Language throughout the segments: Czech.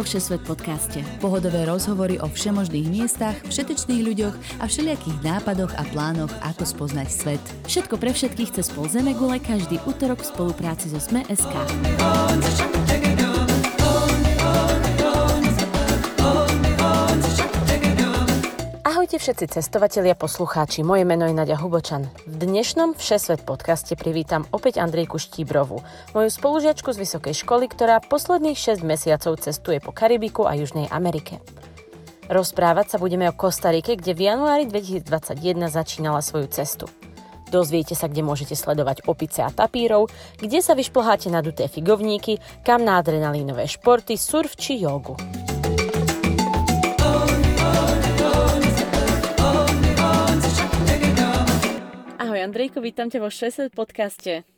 vo Všesvet podcaste. Pohodové rozhovory o všemožných miestach, všetečných ľuďoch a všelijakých nápadoch a plánoch, ako spoznať svet. Všetko pre všetkých cez pol Zemegule každý útorok v spolupráci so Sme.sk. Všetci cestovatelia poslucháči, moje meno je Nadia Hubočan. V dnešnom Všesvet podcaste privítam opäť Andrejku Štíbrovu, moju spolužiačku z vysokej školy, ktorá posledných 6 mesiacov cestuje po Karibiku a Južnej Amerike. Rozprávať sa budeme o Kostarike, kde v januári 2021 začínala svoju cestu. Dozviete sa, kde môžete sledovať opice a tapírov, kde sa vyšplháte na duté figovníky, kam na adrenalínové športy, surf či jogu. Ahoj Andrejko, vítám ťa vo 6 podcaste.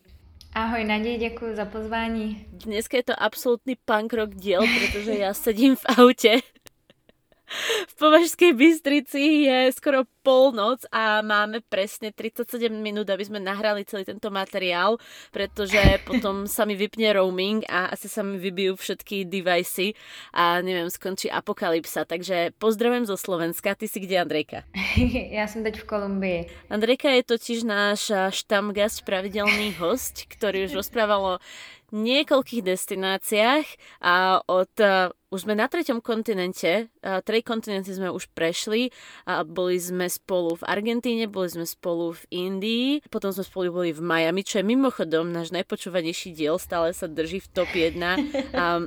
Ahoj Naděj, děkuji za pozvání. Dneska je to absolútny punk rock diel, pretože ja sedím v aute v Považskej Bystrici je skoro polnoc a máme presne 37 minút, aby sme nahrali celý tento materiál, pretože potom sa mi vypne roaming a asi sa mi vybijú všetky devicey a neviem, skončí apokalypsa. Takže pozdravujem zo Slovenska. Ty si kde, Andrejka? Já jsem teď v Kolumbii. Andrejka je totiž náš štamgast, pravidelný host, ktorý už rozprával o niekoľkých destináciách a od už sme na treťom kontinente, tri kontinenty sme už prešli a boli sme spolu v Argentíne, boli sme spolu v Indii, potom sme spolu boli v Miami, čo je mimochodom náš najpočúvanejší diel, stále sa drží v top 1 a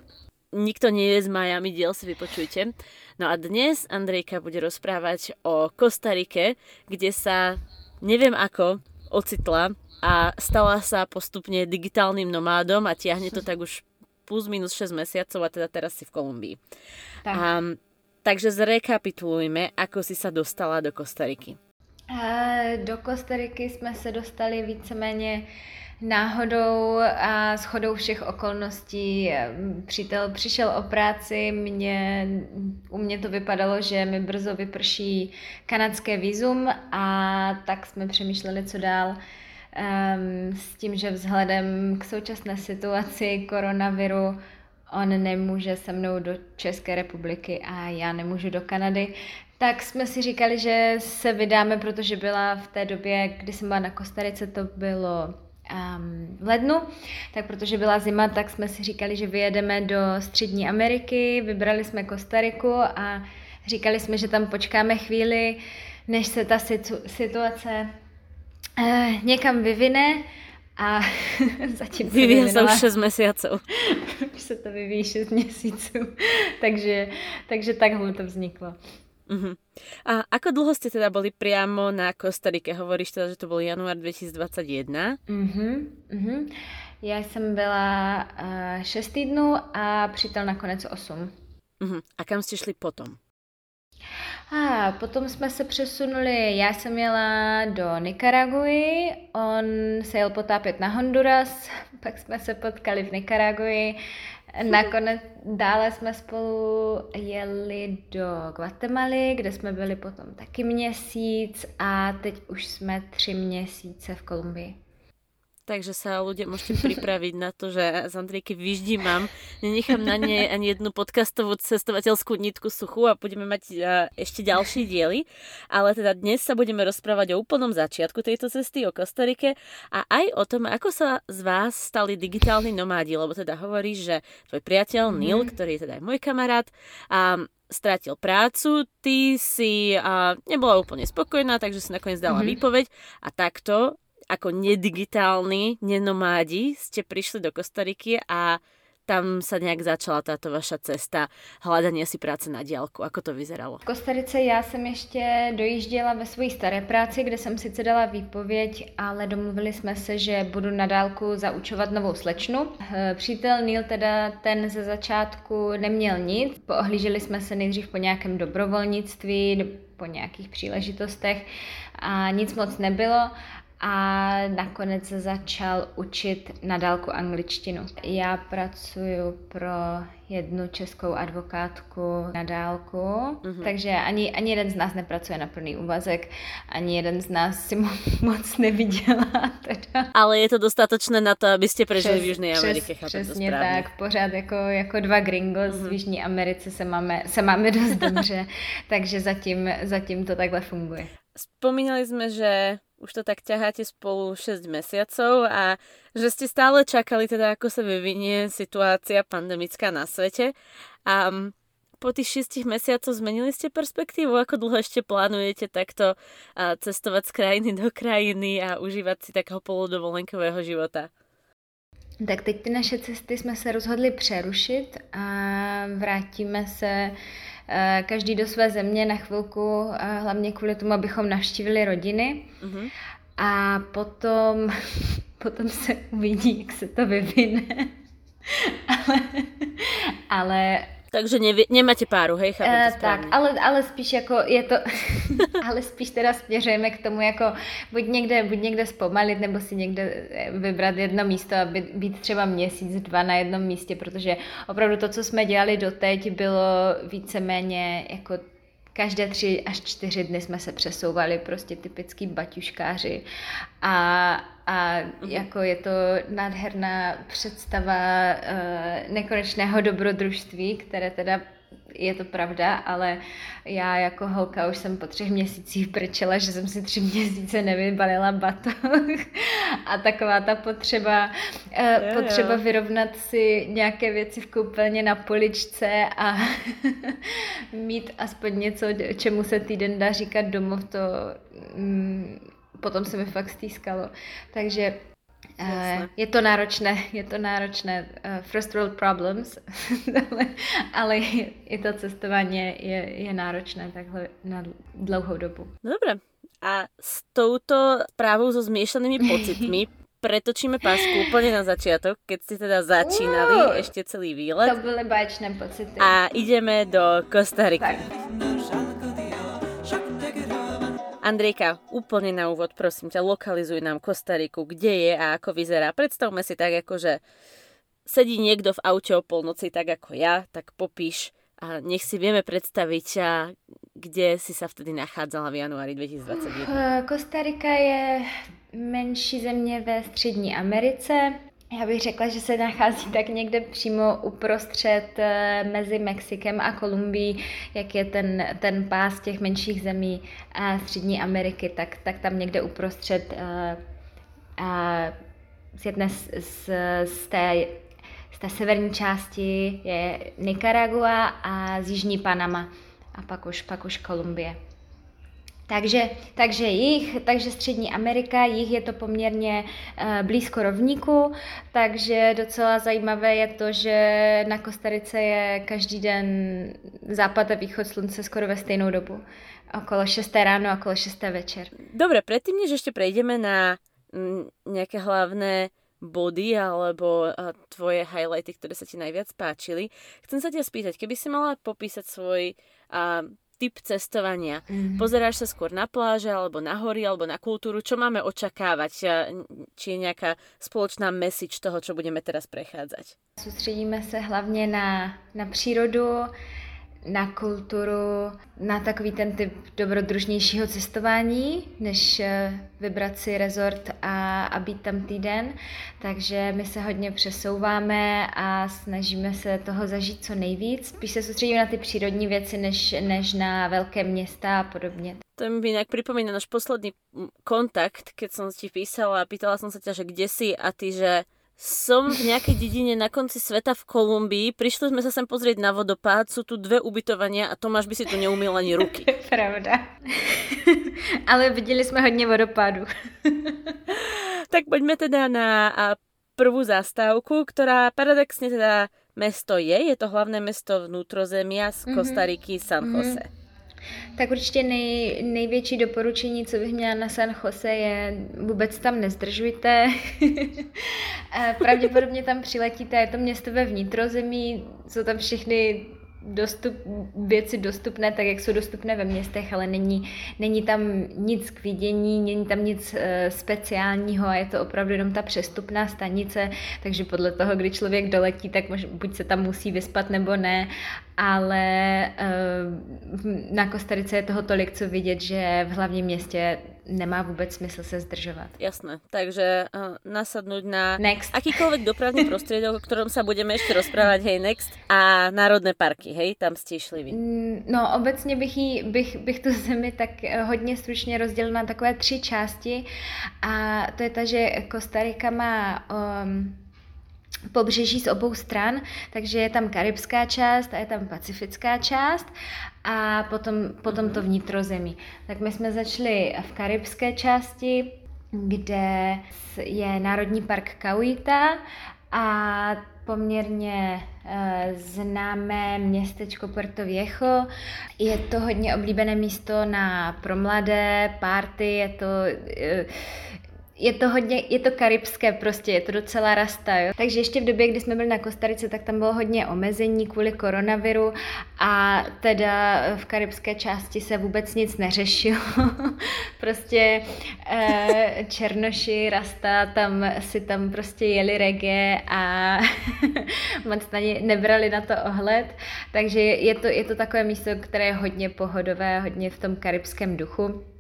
nikto nie je z Miami, diel si vypočujte. No a dnes Andrejka bude rozprávať o Kostarike, kde sa neviem ako ocitla a stala sa postupne digitálnym nomádom a tiahne to tak už plus minus 6 mesiacov a teda teraz si v Kolumbii. Tak. Um, takže zrekapitulujme, ako si sa dostala do Kostariky. Do Kostariky jsme se dostali víceméně náhodou a shodou všech okolností. Přítel přišel o práci, mě, u mě to vypadalo, že mi brzo vyprší kanadské výzum a tak jsme přemýšleli, co dál um, s tím, že vzhledem k současné situaci koronaviru on nemůže se mnou do České republiky a já nemůžu do Kanady, tak jsme si říkali, že se vydáme, protože byla v té době, kdy jsem byla na Kostarice, to bylo um, v lednu, tak protože byla zima, tak jsme si říkali, že vyjedeme do Střední Ameriky, vybrali jsme Kostariku a říkali jsme, že tam počkáme chvíli, než se ta situ- situace uh, někam vyvine a zatím se Vyvíjí se už 6 měsíců. už se to vyvíjí 6 měsíců, takže, takže takhle to vzniklo. Uh-huh. A ako dlho ste teda boli priamo na Kostarike? Hovoríš teda, že to bol január 2021? Uh-huh. Uh-huh. Já jsem byla uh, 6 týdnů a přítel nakonec 8. Uh-huh. A kam jste šli potom? A potom jsme se přesunuli, já jsem jela do Nikaraguji, on se jel potápět na Honduras, pak jsme se potkali v Nikaraguji, nakonec dále jsme spolu jeli do Guatemaly, kde jsme byli potom taky měsíc a teď už jsme tři měsíce v Kolumbii. Takže sa ľudia môžete pripraviť na to, že z Andrejky vyždímam. Nenechám na nej ani jednu podcastovú cestovateľskú nitku suchu a budeme mať ešte ďalšie diely. Ale teda dnes sa budeme rozprávať o úplnom začiatku tejto cesty, o Kostarike a aj o tom, ako sa z vás stali digitálni nomádi, lebo teda hovoríš, že tvoj priateľ mm. Neil, ktorý je teda aj môj kamarát, a strátil prácu, ty si a nebola úplne spokojná, takže si nakoniec dala mm-hmm. výpoveď a takto ako nedigitálni, nenomádi ste prišli do Kostariky a tam sa nějak začala táto vaša cesta hľadania si práce na diálku. Ako to vyzeralo? V Kostarice já jsem ještě dojížděla ve své staré práci, kde jsem sice dala výpověď, ale domluvili jsme se, že budu na dálku zaučovat novou slečnu. Eh, přítel Neil teda ten ze začátku neměl nic. Poohlíželi jsme se nejdřív po nějakém dobrovolnictví, po nějakých příležitostech a nic moc nebylo a nakonec se začal učit na dálku angličtinu. Já pracuji pro jednu českou advokátku na dálku, mm-hmm. takže ani, ani jeden z nás nepracuje na plný úvazek, ani jeden z nás si moc nevydělá. Teda. Ale je to dostatočné na to, abyste prežili v Jižní Americe, přes, Přesně to tak, pořád jako, jako dva gringos mm-hmm. v Jižní Americe se máme, se máme dost dobře, takže zatím, zatím to takhle funguje. Spomínali jsme, že už to tak ťaháte spolu 6 mesiacov a že ste stále čakali teda, ako sa vyvinie situácia pandemická na svete. A mm, po tých 6 mesiacoch zmenili ste perspektívu? Ako dlho ešte plánujete takto cestovať z krajiny do krajiny a užívať si takého polodovolenkového života? Tak teď ty naše cesty jsme se rozhodli přerušit a vrátíme se Eh, každý do své země na chvilku, eh, hlavně kvůli tomu, abychom navštívili rodiny. Mm-hmm. A potom, potom se uvidí, jak se to vyvine. ale, ale takže nevě, nemáte páru, hej, chápem uh, Tak, ale, ale spíš jako je to, ale spíš teda směřujeme k tomu jako buď někde, buď někde zpomalit, nebo si někde eh, vybrat jedno místo a být, být třeba měsíc, dva na jednom místě, protože opravdu to, co jsme dělali doteď, bylo víceméně jako každé tři až čtyři dny jsme se přesouvali, prostě typický baťuškáři a, a mhm. jako je to nádherná představa uh, nekonečného dobrodružství, které teda je to pravda, ale já jako holka už jsem po třech měsících prčela, že jsem si tři měsíce nevybalila batoh a taková ta potřeba, uh, potřeba jo. vyrovnat si nějaké věci v koupelně na poličce a mít aspoň něco, čemu se týden dá říkat domov, to mm, potom se mi fakt stýskalo. Takže Uh, je to náročné, je to náročné, uh, first world problems, ale, ale i to cestování je, je náročné takhle na dlouhou dobu. No dobré. A s touto právou so zmiešanými pocitmi pretočíme pásku úplně na začátek, keď ste teda začínali uh, ešte celý výlet. To byly báječné pocity. A ideme do Kostariky. Tak. Andrejka, úplne na úvod, prosím ťa, lokalizuj nám Kostariku, kde je a ako vyzerá. Predstavme si tak, ako že sedí niekto v aute o polnoci, tak ako ja, tak popíš a nech si vieme predstaviť, kde si sa vtedy nachádzala v januári 2021. Kostarika je menší země ve Střední Americe. Já bych řekla, že se nachází tak někde přímo uprostřed eh, mezi Mexikem a Kolumbií, jak je ten, ten pás těch menších zemí a Střední Ameriky, tak, tak tam někde uprostřed a, eh, a z jedné z, z, z, té, z té severní části je Nicaragua a z jižní Panama a pak už, pak už Kolumbie. Takže, takže jich, takže Střední Amerika, jich je to poměrně uh, blízko rovníku, takže docela zajímavé je to, že na Kostarice je každý den západ a východ slunce skoro ve stejnou dobu. Okolo 6 ráno, okolo 6 večer. Dobre, predtým, než ešte prejdeme na mm, nejaké hlavné body alebo tvoje highlighty, ktoré sa ti najviac páčili. Chcem sa ťa spýtať, keby si mala popísať svoj uh, typ cestovania. Mm-hmm. Pozeráš sa skôr na pláže, alebo na hory, alebo na kultúru. Čo máme očakávať? Či je nejaká spoločná message toho, čo budeme teraz prechádzať? Soustředíme se hlavně na, na přírodu, na kulturu, na takový ten typ dobrodružnějšího cestování, než eh, vybrat si rezort a, a být tam týden. Takže my se hodně přesouváme a snažíme se toho zažít co nejvíc. Spíš se soustředíme na ty přírodní věci, než, než na velké města a podobně. To mi inak pripomína náš posledný kontakt, keď som ti písala a pýtala som sa ťa, že kde si a ty, že som v nejakej dedine na konci sveta v Kolumbii. Prišli sme sa sem pozrieť na vodopád, sú tu dve ubytovania a Tomáš by si tu neumiel ani ruky. Pravda. Ale viděli jsme hodně vodopádu. tak poďme teda na prvú zastávku, ktorá paradoxne teda mesto je. Je to hlavné mesto vnútrozemia z mhm. Kostariky San mhm. Jose. Mm-hmm. Tak určitě nej, největší doporučení, co bych měla na San Jose, je vůbec tam nezdržujte. Pravděpodobně tam přiletíte, je to město ve vnitrozemí, jsou tam všechny dostup, věci dostupné tak, jak jsou dostupné ve městech, ale není, není tam nic k vidění, není tam nic uh, speciálního a je to opravdu jenom ta přestupná stanice, takže podle toho, kdy člověk doletí, tak mož, buď se tam musí vyspat nebo ne, ale uh, na Kostarice je toho tolik, co vidět, že v hlavním městě nemá vůbec smysl se zdržovat. Jasné, takže uh, nasadnúť na next. akýkoľvek dopravný prostriedok, o ktorom sa budeme ešte rozprávať, hej, next, a národné parky, hej, tam ste išli vy. Mm, no, obecně bych, jí, bych, bych tu zemi tak eh, hodně stručně rozdělila na takové tři části a to je ta, že Kostarika má um, pobřeží z obou stran, takže je tam karibská část a je tam pacifická část a potom, potom to mhm. vnitrozemí. Tak my jsme začali v karibské části, kde je Národní park Kauita a poměrně e, známé městečko Puerto Viejo. Je to hodně oblíbené místo na pro mladé párty, je to e, je to hodně, je to karibské prostě, je to docela rasta, jo. Takže ještě v době, kdy jsme byli na Kostarice, tak tam bylo hodně omezení kvůli koronaviru a teda v karibské části se vůbec nic neřešilo. prostě eh, černoši, rasta, tam si tam prostě jeli reggae a moc na ně nebrali na to ohled. Takže je to, je to takové místo, které je hodně pohodové, hodně v tom karibském duchu.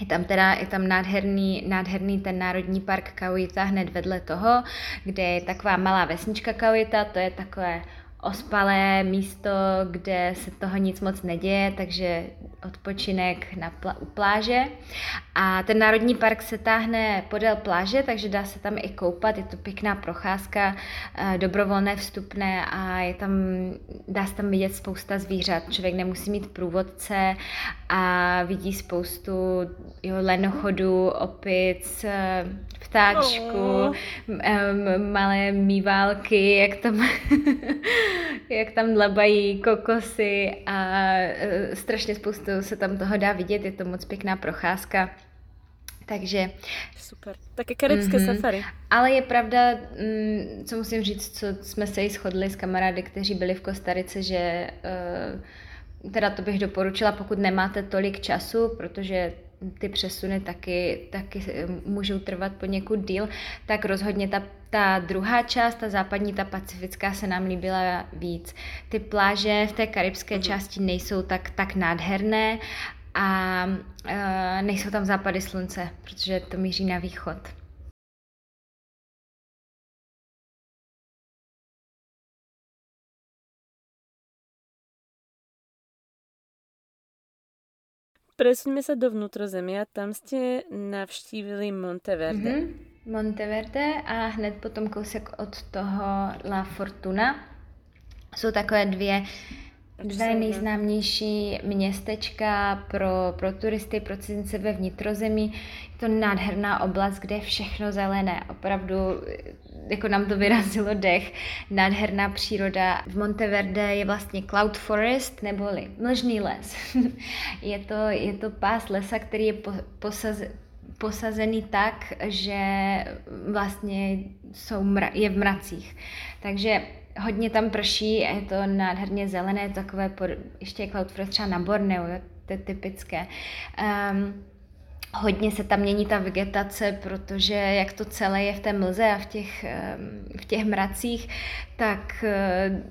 Je tam teda, je tam nádherný, nádherný ten národní park Kauita hned vedle toho, kde je taková malá vesnička Kauita, to je takové ospalé místo, kde se toho nic moc neděje, takže odpočinek na pl- u pláže. A ten národní park se táhne podél pláže, takže dá se tam i koupat, je to pěkná procházka, eh, dobrovolné vstupné a je tam, dá se tam vidět spousta zvířat. Člověk nemusí mít průvodce a vidí spoustu jo, lenochodů, opic, eh, ptáčku, oh. malé mýválky, jak tam, jak tam dlabají kokosy a eh, strašně spoustu se tam toho dá vidět, je to moc pěkná procházka. Takže... Super. Také karibské mm-hmm. safari. Ale je pravda, mm, co musím říct, co jsme se i shodli s kamarády, kteří byli v Kostarice, že uh, teda to bych doporučila, pokud nemáte tolik času, protože ty přesuny taky, taky můžou trvat poněkud díl, tak rozhodně ta, ta druhá část, ta západní, ta pacifická se nám líbila víc. Ty pláže v té karibské mm. části nejsou tak, tak nádherné a e, nejsou tam západy slunce, protože to míří na východ. Presuňme sa do vnútrozemia. Tam ste navštívili Monteverde. Mm-hmm. Monteverde a hned potom kousek od toho La Fortuna. Jsou takové dvě Dvě nejznámější městečka pro, pro turisty, pro cizince ve vnitrozemí. Je to nádherná oblast, kde je všechno zelené. Opravdu jako nám to vyrazilo dech. Nádherná příroda. V Monteverde je vlastně Cloud Forest, neboli mlžný les. je, to, je to pás lesa, který je po, posaz, posazený tak, že vlastně jsou mra, je v mracích. Takže hodně tam prší a je to nádherně zelené, takové, pod, ještě je Cloud Forest třeba na Borneo, to je typické. Um, hodně se tam mění ta vegetace, protože jak to celé je v té mlze a v těch, v těch mracích, tak eh,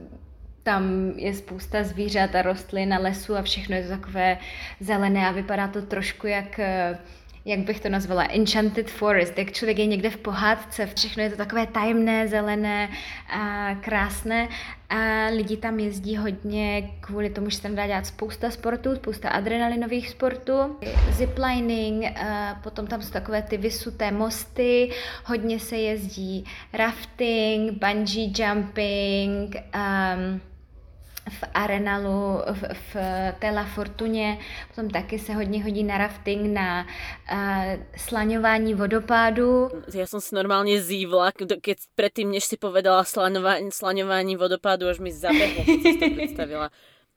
tam je spousta zvířat a rostlin a lesů a všechno je to takové zelené a vypadá to trošku jak eh, jak bych to nazvala, enchanted forest, jak člověk je někde v pohádce, všechno je to takové tajemné, zelené a krásné a lidi tam jezdí hodně kvůli tomu, že se tam dá dělat spousta sportů, spousta adrenalinových sportů, ziplining, potom tam jsou takové ty vysuté mosty, hodně se jezdí rafting, bungee jumping, um, v Arenalu, v, v Tela Fortuně, potom taky se hodně hodí na rafting, na uh, slaňování vodopádu. Já jsem si normálně zívla, keď předtím, než si povedala slaňování, slaňování vodopádu, až mi zabehlo, keď si to představila.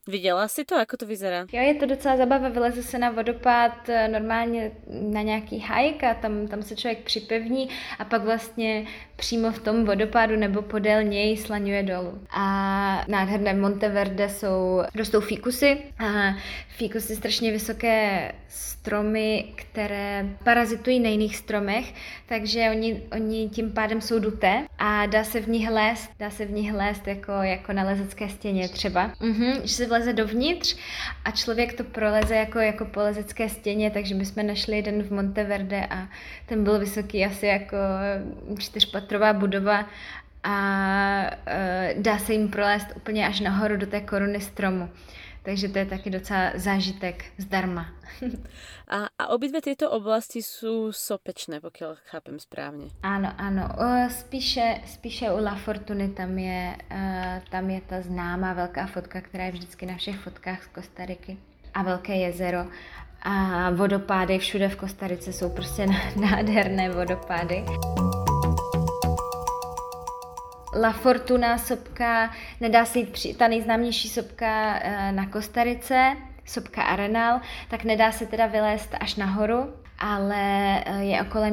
Viděla si to, jako to vyzerá? Jo, je to docela zabava, vyleze se na vodopád eh, normálně na nějaký hike a tam, tam se člověk připevní a pak vlastně přímo v tom vodopádu nebo podél něj slaňuje dolů. A nádherné Monteverde jsou, rostou fíkusy a fíkusy strašně vysoké stromy, které parazitují na jiných stromech, takže oni, oni tím pádem jsou duté a dá se v nich lézt, dá se v nich lézt jako, jako na lezecké stěně třeba. Mhm, že se vleze dovnitř a člověk to proleze jako, jako po lezecké stěně, takže my jsme našli jeden v Monteverde a ten byl vysoký asi jako čtyřpatrová budova a e, dá se jim prolézt úplně až nahoru do té koruny stromu. Takže to je taky docela zážitek zdarma. A, a obidve tyto oblasti jsou sopečné, pokud chápem správně. Ano, ano. Spíše, spíše u La Fortuny tam je, uh, tam je ta známá velká fotka, která je vždycky na všech fotkách z Kostariky. A velké jezero. A vodopády všude v Kostarice jsou prostě nádherné vodopády. La Fortuna sopka, nedá se jít, ta nejznámější sopka eh, na Kostarice, sopka Arenal, tak nedá se teda vylézt až nahoru, ale eh, je okolo,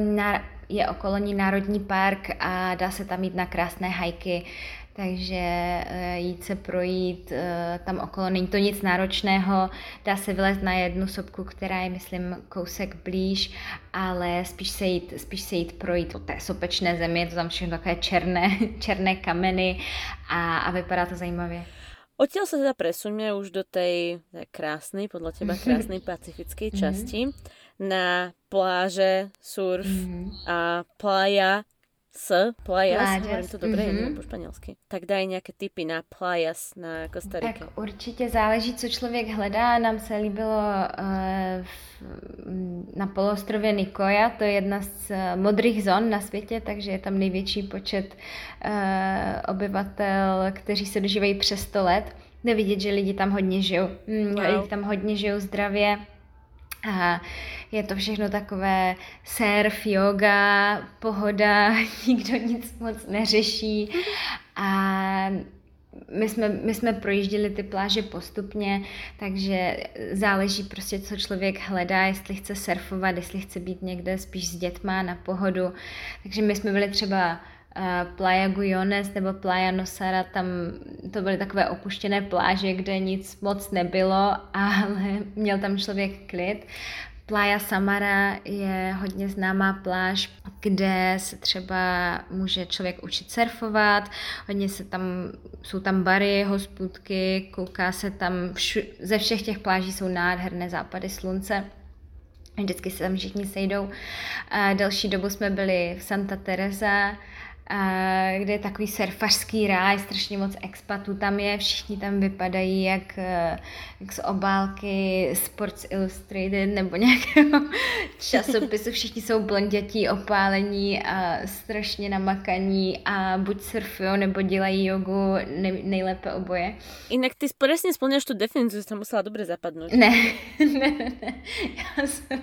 je okolo ní národní park a dá se tam jít na krásné hajky takže eh, jít se projít eh, tam okolo, není to nic náročného, dá se vylézt na jednu sopku, která je, myslím, kousek blíž, ale spíš se jít, spíš se jít projít po té sopečné zemi, je to tam všechno takové černé, černé kameny a, a vypadá to zajímavě. Odtiaľ sa teda presuňme už do tej krásnej, podľa teba krásnej pacifickej mhm. časti, na pláže, surf mm-hmm. a playa s playas, hovorím to dobře, mm-hmm. po španělsky. Tak daj nějaké tipy na playas na Kostarike. Tak určitě záleží, co člověk hledá. Nám se líbilo uh, na poloostrově Nikoja, to je jedna z uh, modrých zón na světě, takže je tam největší počet uh, obyvatel, kteří se dožívají přes 100 let. Jde vidět, že lidi tam hodně žijou. Mm, wow. Lidi tam hodně žijou zdravě a je to všechno takové surf, yoga, pohoda, nikdo nic moc neřeší. A my jsme, my jsme projížděli ty pláže postupně, takže záleží prostě, co člověk hledá, jestli chce surfovat, jestli chce být někde spíš s dětma na pohodu. Takže my jsme byli třeba Playa Guyones nebo Playa Nosara, tam to byly takové opuštěné pláže, kde nic moc nebylo, ale měl tam člověk klid. Playa Samara je hodně známá pláž, kde se třeba může člověk učit surfovat, hodně se tam, jsou tam bary, hospůdky, kouká se tam, všu, ze všech těch pláží jsou nádherné západy slunce. Vždycky se tam všichni sejdou. A další dobu jsme byli v Santa Teresa, kde je takový surfařský ráj, strašně moc expatů tam je, všichni tam vypadají jak, eh, jak z obálky Sports Illustrated nebo nějakého časopisu, všichni jsou blondětí, opálení a strašně namakaní a buď surfují nebo dělají jogu, nejlépe oboje. Jinak ty přesně splňuješ tu definici, že tam musela dobře zapadnout. Ne, ne, ne, ne. Já jsem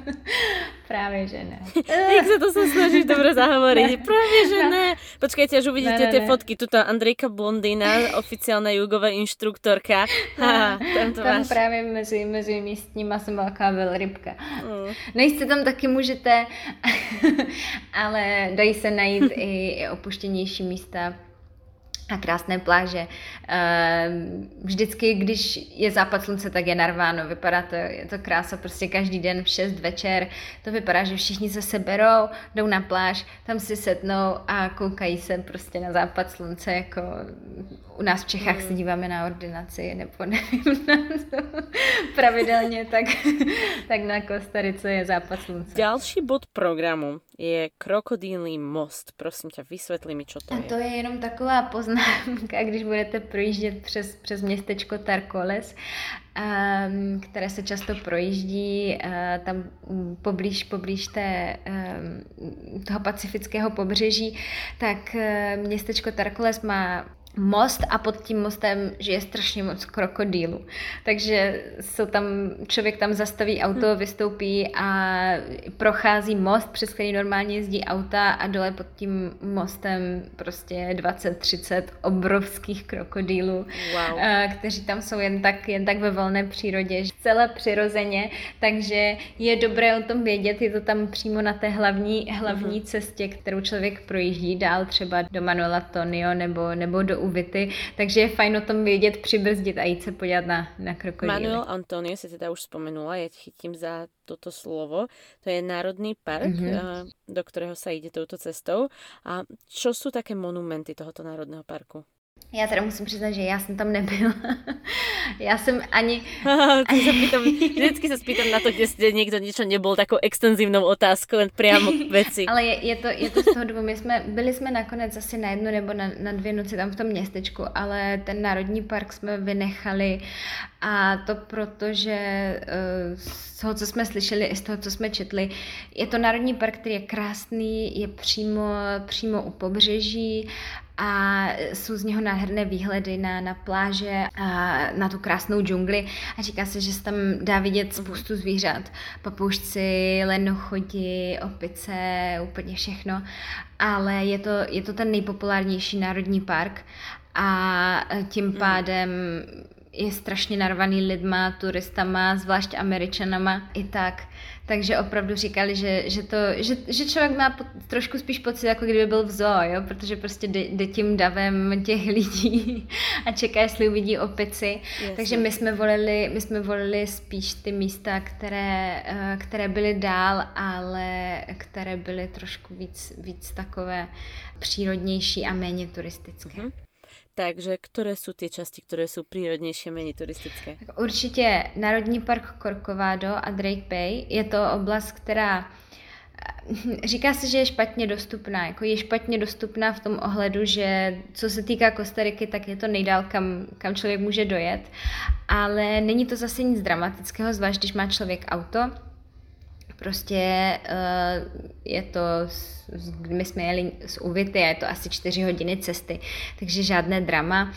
právě, že ne. Jak se to se snažíš dobře zahovorit? Právě, že ne. Počkajte, až uvidíte ne, ne, tie fotky. Tuto Andrejka Blondýna, oficiálna jugová inštruktorka. Ha, tam to tam máš. právě mezi, mezi místníma jsem velká velrybka. Mm. Nejste tam taky můžete, ale dají se najít i, i opuštěnější místa a krásné pláže. Ehm, vždycky, když je západ slunce, tak je narváno. Vypadá to, je to krása prostě každý den v 6 večer. To vypadá, že všichni se seberou, jdou na pláž, tam si setnou a koukají se prostě na západ slunce, jako u nás v Čechách hmm. se díváme na ordinaci, nebo nevím, na to pravidelně, tak, tak na Kostarice je západ slunce. Další bod programu je krokodýlný most. Prosím tě, vysvětli mi, co to je. A to je jenom taková poznámka, když budete projíždět přes, přes městečko Tarkoles, um, které se často projíždí uh, tam poblíž, poblíž té, um, toho pacifického pobřeží, tak uh, městečko Tarkoles má most a pod tím mostem žije strašně moc krokodýlů. Takže jsou tam, člověk tam zastaví auto, hmm. vystoupí a prochází most, přes který normálně jezdí auta a dole pod tím mostem prostě 20-30 obrovských krokodýlů, wow. Eh, kteří tam jsou jen tak, jen tak ve volné přírodě, celé přirozeně, takže je dobré o tom vědět, je to tam přímo na té hlavní, hlavní hmm. cestě, kterou člověk projíždí dál třeba do Manuela Tonio nebo, nebo do uvity, takže je fajn o tom vědět, přibrzdit a jít se podívat na, na krokodýly. Manuel Antonio si teda už spomenula, já chytím za toto slovo. To je Národný park, mm-hmm. do kterého se jde touto cestou. A čo jsou také monumenty tohoto Národného parku? Já teda musím přiznat, že já jsem tam nebyla. já jsem ani... ani... se pýtam, vždycky se spýtam na to, jste někdo něco nebyl takovou extenzivnou otázkou, jen přímo k věci. Ale je, je, to, je to z toho důvodu, my jsme, byli jsme nakonec asi na jednu nebo na, na dvě noci tam v tom městečku, ale ten národní park jsme vynechali a to proto, že eh, z toho, co jsme slyšeli i z toho, co jsme četli, je to národní park, který je krásný, je přímo, přímo u pobřeží a jsou z něho nádherné výhledy na, na pláže a na tu krásnou džungli a říká se, že se tam dá vidět spoustu zvířat. Papoušci, lenochodi, opice, úplně všechno. Ale je to, je to ten nejpopulárnější národní park a tím mhm. pádem je strašně narvaný lidma, turistama, zvlášť američanama i tak. Takže opravdu říkali, že, že, to, že, že člověk má po, trošku spíš pocit, jako kdyby byl v zoo, jo? protože prostě jde, jde tím davem těch lidí a čeká, jestli uvidí opici. Jasně. Takže my jsme, volili, my jsme volili spíš ty místa, které, eh, které byly dál, ale které byly trošku víc, víc takové přírodnější a méně turistické. Mm-hmm. Takže které jsou ty části, které jsou přírodnější, méně turistické? Určitě Národní park Corcovado a Drake Bay. Je to oblast, která eh, Říká se, že je špatně dostupná. Jako je špatně dostupná v tom ohledu, že co se týká Kostariky, tak je to nejdál, kam, kam člověk může dojet. Ale není to zase nic dramatického, zvlášť když má člověk auto Prostě uh, je to, my jsme jeli z Uvity je to asi čtyři hodiny cesty, takže žádné drama.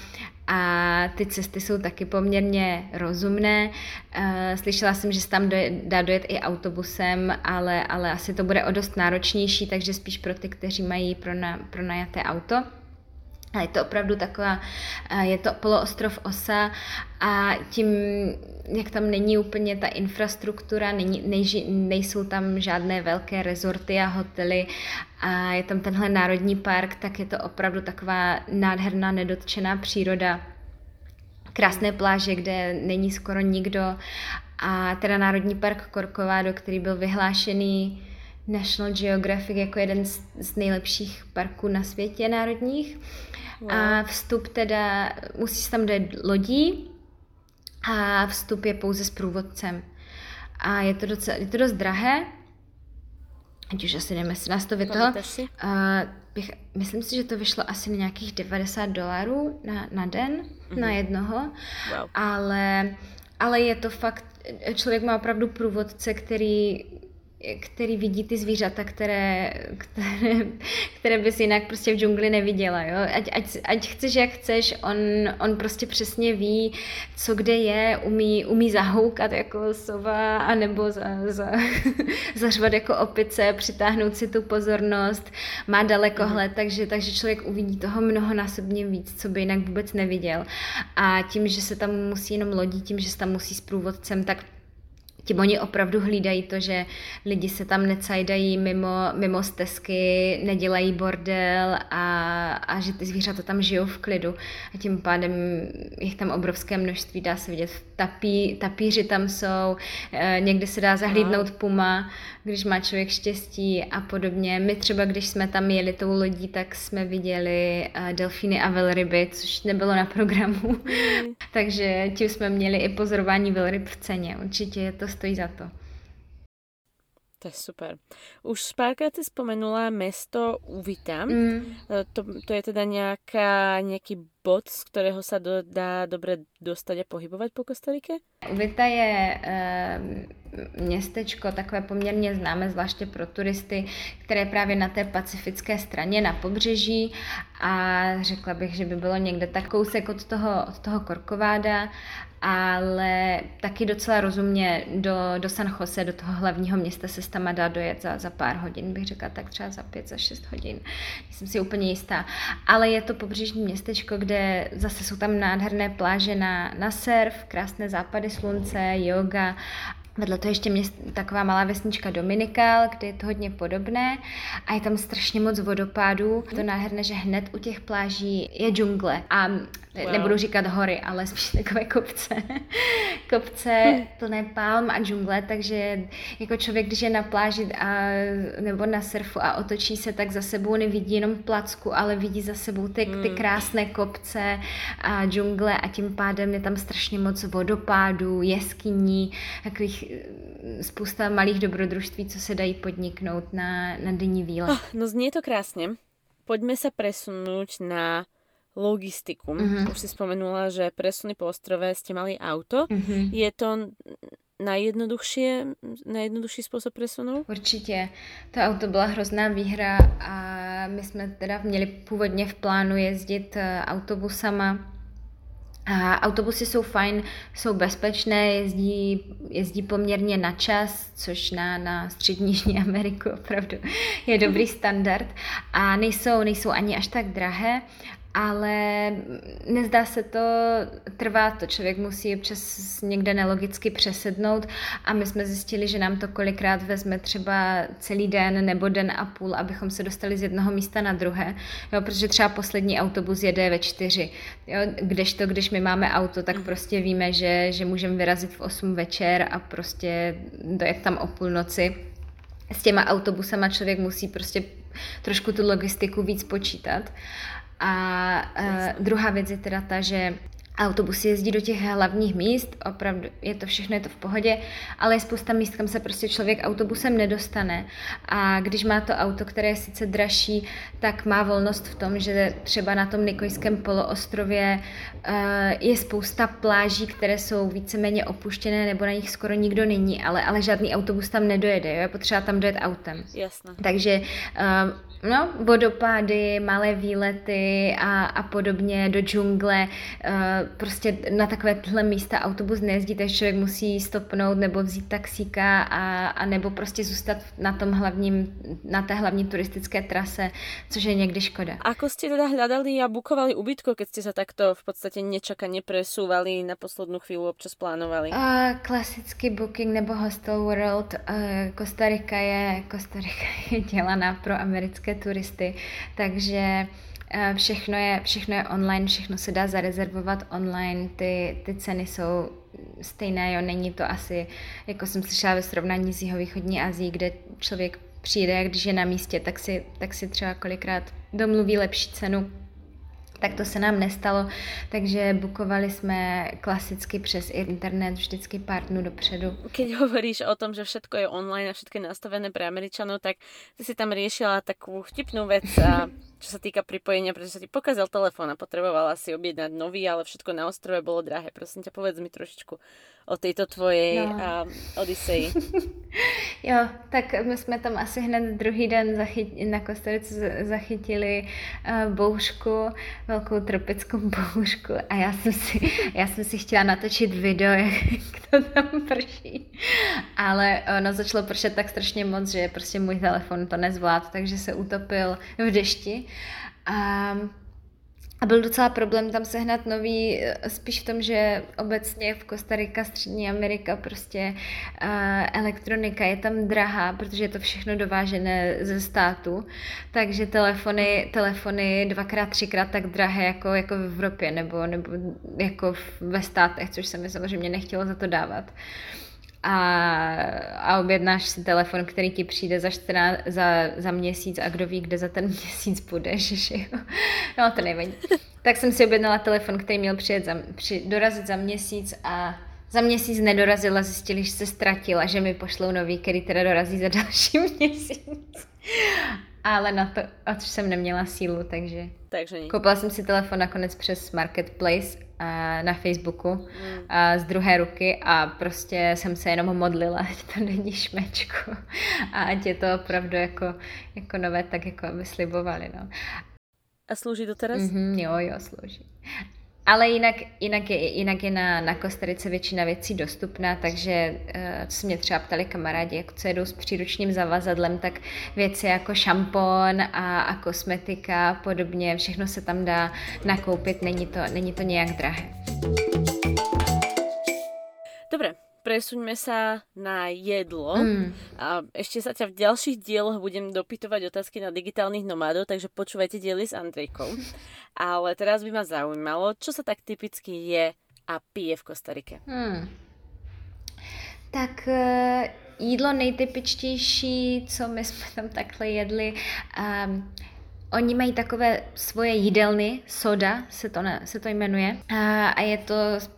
A ty cesty jsou taky poměrně rozumné. Uh, slyšela jsem, že se tam doje, dá dojet i autobusem, ale, ale asi to bude o dost náročnější, takže spíš pro ty, kteří mají pronajaté auto. A je to opravdu taková, je to poloostrov Osa a tím, jak tam není úplně ta infrastruktura, není, nejži, nejsou tam žádné velké rezorty a hotely a je tam tenhle národní park, tak je to opravdu taková nádherná nedotčená příroda. Krásné pláže, kde není skoro nikdo a teda Národní park Korkovado, který byl vyhlášený National Geographic jako jeden z, z nejlepších parků na světě národních. Wow. A vstup teda, musíš tam dojet lodí a vstup je pouze s průvodcem. A je to, docela, je to dost drahé, ať už asi nevím, jestli nás to vytalo. bych, myslím si, že to vyšlo asi na nějakých 90 dolarů na, na den, mm-hmm. na jednoho, wow. ale, ale je to fakt, člověk má opravdu průvodce, který který vidí ty zvířata, které, které, které bys jinak prostě v džungli neviděla, jo? Ať, ať, ať chceš, jak chceš, on, on prostě přesně ví, co kde je, umí, umí zahoukat jako sova, anebo za, za, zařvat jako opice, přitáhnout si tu pozornost, má dalekohled, mm. takže, takže člověk uvidí toho mnohonásobně víc, co by jinak vůbec neviděl. A tím, že se tam musí jenom lodí, tím, že se tam musí s průvodcem, tak tím oni opravdu hlídají to, že lidi se tam necajdají mimo, mimo stezky, nedělají bordel a, a že ty zvířata tam žijou v klidu. A tím pádem jich tam obrovské množství, dá se vidět. Tapí, tapíři tam jsou, eh, někdy se dá zahlídnout puma, když má člověk štěstí a podobně. My třeba, když jsme tam jeli tou lodí, tak jsme viděli eh, delfíny a velryby, což nebylo na programu. Mm. Takže tím jsme měli i pozorování velryb v ceně. Určitě je to stojí za to. To je super. Už párkrát si spomenula město Uvita. Mm. To, to je teda nějaká, nějaký bod, z kterého se do, dá dobře dostat a pohybovat po Kostarike? Vita je e, městečko takové poměrně známé, zvláště pro turisty, které je právě na té pacifické straně, na pobřeží a řekla bych, že by bylo někde tak kousek od toho, od toho Korkováda ale taky docela rozumně do, do San Jose, do toho hlavního města se tam dá dojet za, za pár hodin, bych řekla tak třeba za pět, za šest hodin. Jsem si úplně jistá. Ale je to pobřežní městečko, kde zase jsou tam nádherné pláže na, na surf, krásné západy slunce, yoga Vedle to ještě měst, taková malá vesnička Dominikal, kde je to hodně podobné a je tam strašně moc vodopádů. Je to nádherné, že hned u těch pláží je džungle a wow. nebudu říkat hory, ale spíš takové kopce. kopce plné palm a džungle, takže jako člověk, když je na pláži a, nebo na surfu a otočí se, tak za sebou nevidí jenom placku, ale vidí za sebou ty, ty hm. krásné kopce a džungle a tím pádem je tam strašně moc vodopádů, jeskyní, takových eh, spousta malých dobrodružství, co se dají podniknout na, na denní výlet. Oh, no zní to krásně. Pojďme se presunout na logistiku. Mm-hmm. Už si spomenula, že presuny po ostrove ste mali auto. Mm-hmm. Je to najjednoduchšie, najjednodušší způsob presunu? Určitě. To auto byla hrozná výhra a my jsme teda měli původně v plánu jezdit eh, autobusama a autobusy jsou fajn, jsou bezpečné, jezdí, jezdí poměrně na čas, což na, na střední Jižní Ameriku opravdu je dobrý standard. A nejsou, nejsou ani až tak drahé ale nezdá se to, trvá to, člověk musí občas někde nelogicky přesednout a my jsme zjistili, že nám to kolikrát vezme třeba celý den nebo den a půl, abychom se dostali z jednoho místa na druhé, jo, protože třeba poslední autobus jede ve čtyři, jo, kdežto, když my máme auto, tak mhm. prostě víme, že, že můžeme vyrazit v 8 večer a prostě dojet tam o půlnoci. S těma autobusama člověk musí prostě trošku tu logistiku víc počítat. A uh, druhá věc je teda ta, že autobusy jezdí do těch hlavních míst, opravdu je to všechno, je to v pohodě, ale je spousta míst, kam se prostě člověk autobusem nedostane. A když má to auto, které je sice dražší, tak má volnost v tom, že třeba na tom Nikojském poloostrově uh, je spousta pláží, které jsou víceméně opuštěné, nebo na nich skoro nikdo není, ale, ale žádný autobus tam nedojede, jo? je potřeba tam dojet autem. Jasné. Takže uh, No, vodopády, malé výlety a, a podobně do džungle. Uh, prostě na takovéhle místa autobus nejezdí, takže člověk musí stopnout nebo vzít taxíka a, a nebo prostě zůstat na tom hlavním, na té hlavní turistické trase, což je někdy škoda. Ako jste teda hledali a bukovali ubytko, keď jste se takto v podstatě nečakaně presúvali na poslední chvíli občas plánovali? Uh, klasický booking nebo Hostel World. Uh, Kostarika je, Kostarika je dělaná pro americké turisty, takže eh, všechno je, všechno je online, všechno se dá zarezervovat online, ty, ty ceny jsou stejné, jo, není to asi, jako jsem slyšela ve srovnání s jihovýchodní Azí, kde člověk přijde, když je na místě, tak si, tak si třeba kolikrát domluví lepší cenu tak to se nám nestalo, takže bukovali jsme klasicky přes internet vždycky pár dnů dopředu. Keď hovoríš o tom, že všetko je online a všetko je nastavené pre Američanov, tak ty si tam riešila takovou vtipnou vec a čo sa týka pripojenia, pretože sa ti pokazil telefón a potrebovala si objednať nový, ale všetko na ostrove bolo drahé. Prosím ťa, povedz mi trošičku o této tvojej no. uh, Odiseji. jo, tak my jsme tam asi hned druhý den zachyt, na Kostarice zachytili uh, boušku, velkou tropickou boušku a já jsem si, já jsem si chtěla natočit video, jak to tam prší. Ale ono začalo pršet tak strašně moc, že prostě můj telefon to nezvládl, takže se utopil v dešti a, a byl docela problém tam sehnat nový, spíš v tom, že obecně v Kostarika, Střední Amerika, prostě uh, elektronika je tam drahá, protože je to všechno dovážené ze státu, takže telefony, telefony dvakrát, třikrát tak drahé jako, jako v Evropě nebo, nebo jako ve státech, což se mi samozřejmě nechtělo za to dávat. Uh, a, a objednáš si telefon, který ti přijde za, 14, za, za měsíc a kdo ví, kde za ten měsíc budeš, že jo? No, to nevadí. Tak jsem si objednala telefon, který měl přijet za, při, dorazit za měsíc a za měsíc nedorazila, zjistili, že se ztratila, že mi pošlou nový, který teda dorazí za další měsíc. ale na to, ať jsem neměla sílu, takže... Takže. Koupila jsem si telefon nakonec přes Marketplace na Facebooku mm. a z druhé ruky a prostě jsem se jenom modlila, ať to není šmečko a ať je to opravdu jako, jako nové, tak jako aby slibovali. No. A slouží to teraz? Mm-hmm, jo, jo, slouží. Ale jinak, jinak, je, jinak je na, na Kostarice většina věcí dostupná, takže uh, co mě třeba ptali kamarádi, jako co jedou s příručním zavazadlem, tak věci jako šampon a, a kosmetika podobně, všechno se tam dá nakoupit, není to, není to nějak drahé. Dobre, presuňme sa na jedlo. Mm. A ešte sa ťa v ďalších dieloch budem dopytovať otázky na digitálnych nomádov, takže počúvajte diely s Andrejkou. Ale teraz by ma zaujímalo, čo sa tak typicky je a pije v Kostarike. Hmm. Tak uh, jídlo nejtypičtější, co my jsme tam takhle jedli, um, Oni mají takové svoje jídelny, soda se to, ne, se to jmenuje. A, a je to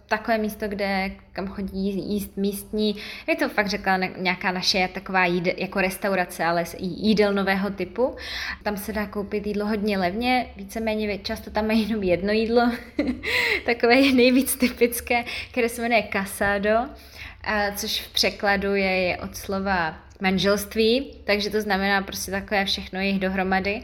takové místo, kde kam chodí jíst místní, je to fakt řekla nějaká naše taková jídel, jako restaurace, ale jídelnového typu. Tam se dá koupit jídlo hodně levně, víceméně často tam mají jenom jedno jídlo, takové je nejvíc typické, které se jmenuje casado, což v překladu je, je od slova manželství, takže to znamená prostě takové všechno jich dohromady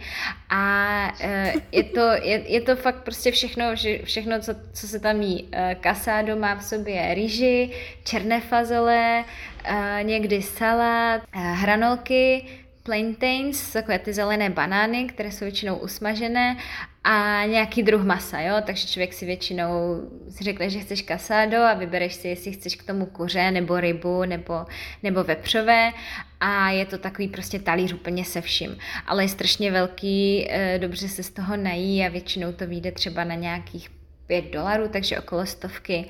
a e, je to, je, je to fakt prostě všechno, všechno co, co se tam jí. Kasádo e, má v sobě rýži, černé fazole, e, někdy salát, hranolky, plantains, takové ty zelené banány, které jsou většinou usmažené a nějaký druh masa, jo, takže člověk si většinou si řekne, že chceš kasádo a vybereš si, jestli chceš k tomu kuře nebo rybu nebo, nebo vepřové. A je to takový prostě talíř úplně se vším, ale je strašně velký, eh, dobře se z toho nají a většinou to vyjde třeba na nějakých 5 dolarů, takže okolo stovky.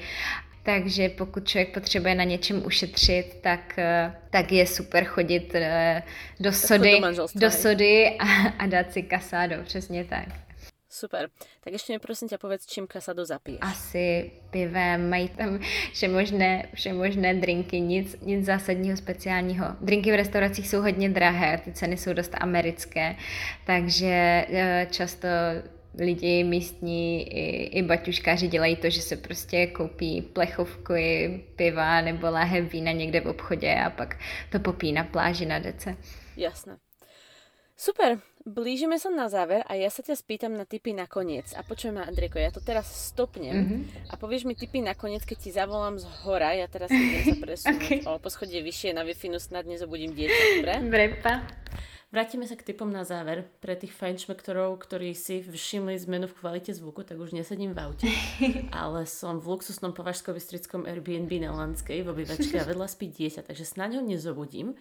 Takže pokud člověk potřebuje na něčem ušetřit, tak, eh, tak je super chodit eh, do sody, do, do sody a, a dát si kasádo, přesně tak. Super. Tak ještě mi prosím tě povedz, čím kasado zapiješ. Asi pivem, mají tam všemožné, všemožné drinky, nic, nic zásadního speciálního. Drinky v restauracích jsou hodně drahé, ty ceny jsou dost americké, takže eh, často lidi místní i, i baťuškáři dělají to, že se prostě koupí plechovku piva nebo láhev vína někde v obchodě a pak to popí na pláži na dece. Jasné. Super, blížime sa na záver a ja sa ťa spýtam na typy na koniec. A počujem ma, Andrejko, ja to teraz stopnem mm-hmm. a povieš mi typy na koniec, keď ti zavolám z hora. Ja teraz idem sa presunúť okay. o poschodie vyššie na wi snad nezobudím dieťa, dobre? Dobre, pa. Vrátime sa k typom na záver. Pre tých fajnšmektorov, ktorí si všimli zmenu v kvalite zvuku, tak už nesedím v aute, ale som v luxusnom považsko-bystrickom Airbnb na Landskej v obývačke a vedľa spí dieťa, takže snáď ho nezobudím.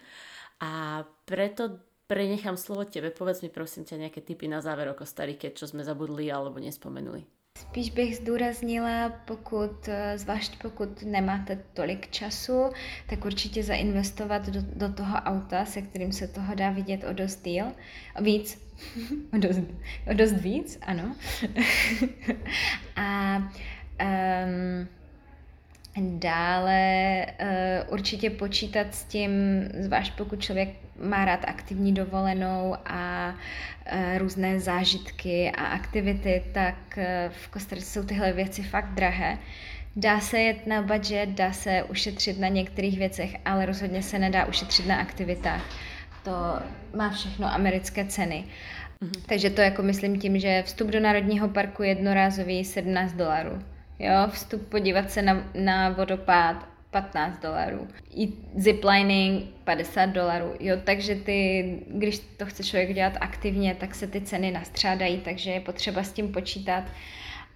A preto prenechám slovo tebe. Povedz mi prosím ťa nejaké typy na záver o Kostarike, čo sme zabudli alebo nespomenuli. Spíš bych zdůraznila, pokud, eh, zvlášť pokud nemáte tolik času, tak určitě zainvestovat do, do toho auta, se kterým se toho dá vidět o dost díl, víc, o dost, o dost víc, ano. A um, Dále uh, určitě počítat s tím, zvlášť pokud člověk má rád aktivní dovolenou a uh, různé zážitky a aktivity, tak uh, v Kostarice jsou tyhle věci fakt drahé. Dá se jet na budget, dá se ušetřit na některých věcech, ale rozhodně se nedá ušetřit na aktivitách. To má všechno americké ceny. Mm-hmm. Takže to jako myslím tím, že vstup do Národního parku jednorázový 17 dolarů Jo, vstup podívat se na, na vodopád 15 dolarů. I ziplining 50 dolarů. Jo, takže ty, když to chce člověk dělat aktivně, tak se ty ceny nastřádají, takže je potřeba s tím počítat.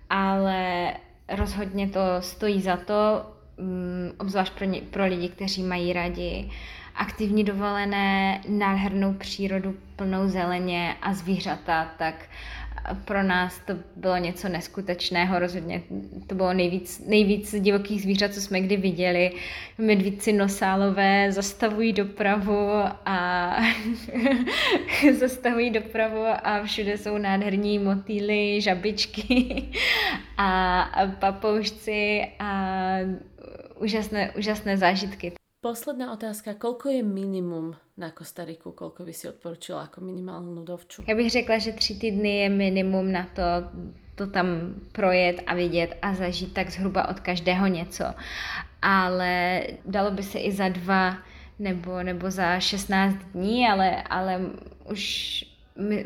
Ale rozhodně to stojí za to, um, obzvlášť pro, ně, pro lidi, kteří mají rádi aktivní dovolené, nádhernou přírodu plnou zeleně a zvířata, tak pro nás to bylo něco neskutečného, rozhodně to bylo nejvíc, nejvíc divokých zvířat, co jsme kdy viděli. Medvíci nosálové zastavují dopravu a zastavují dopravu a všude jsou nádherní motýly, žabičky a papoušci a úžasné, úžasné zážitky. Posledná otázka. Kolko je minimum na Kostariku? Kolko by si odporučila jako minimálnu dovču? Já bych řekla, že tři týdny je minimum na to, to tam projet a vidět a zažít tak zhruba od každého něco. Ale dalo by se i za dva nebo, nebo za 16 dní, ale, ale už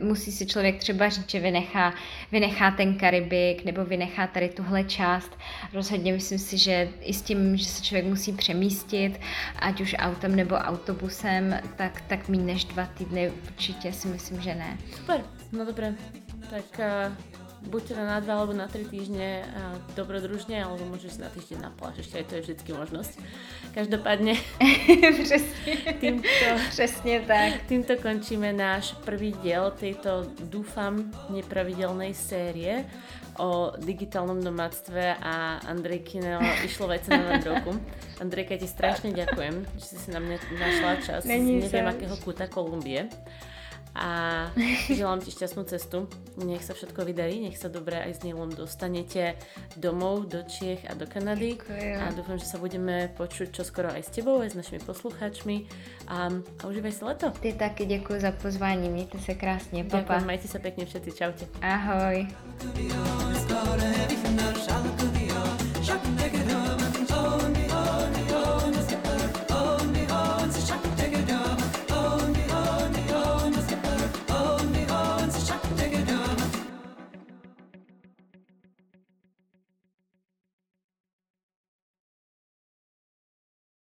musí si člověk třeba říct, že vynechá, vynechá ten Karibik nebo vynechá tady tuhle část. Rozhodně myslím si, že i s tím, že se člověk musí přemístit, ať už autem nebo autobusem, tak, tak méně než dva týdny určitě si myslím, že ne. Super, no dobré. Tak uh buď teda na dva alebo na tri týždne dobrodružne, alebo môžeš si na týždeň na pláž, ešte aj to je vždycky možnosť. Každopádne Přesně. týmto, Přesně tak. Týmto končíme náš prvý diel tejto, dúfam, nepravidelnej série o digitálnom domáctve a Andrejkino išlo vece na roku. Andrejka, ti strašne ďakujem, že si si na mňa našla čas Není z neviem akého kúta Kolumbie a želám ti šťastnú cestu. Nech sa všetko vydarí, nech sa dobre aj s Nilom dostanete domov do Čiech a do Kanady. Ďakujem. A dúfam, že sa budeme počuť čoskoro aj s tebou, aj s našimi poslucháčmi. A, a užívaj si leto. Ty taky děkuji za pozvání, mějte se krásně. Papa. Ďakujem, majte sa pekne všetci, čaute. Ahoj.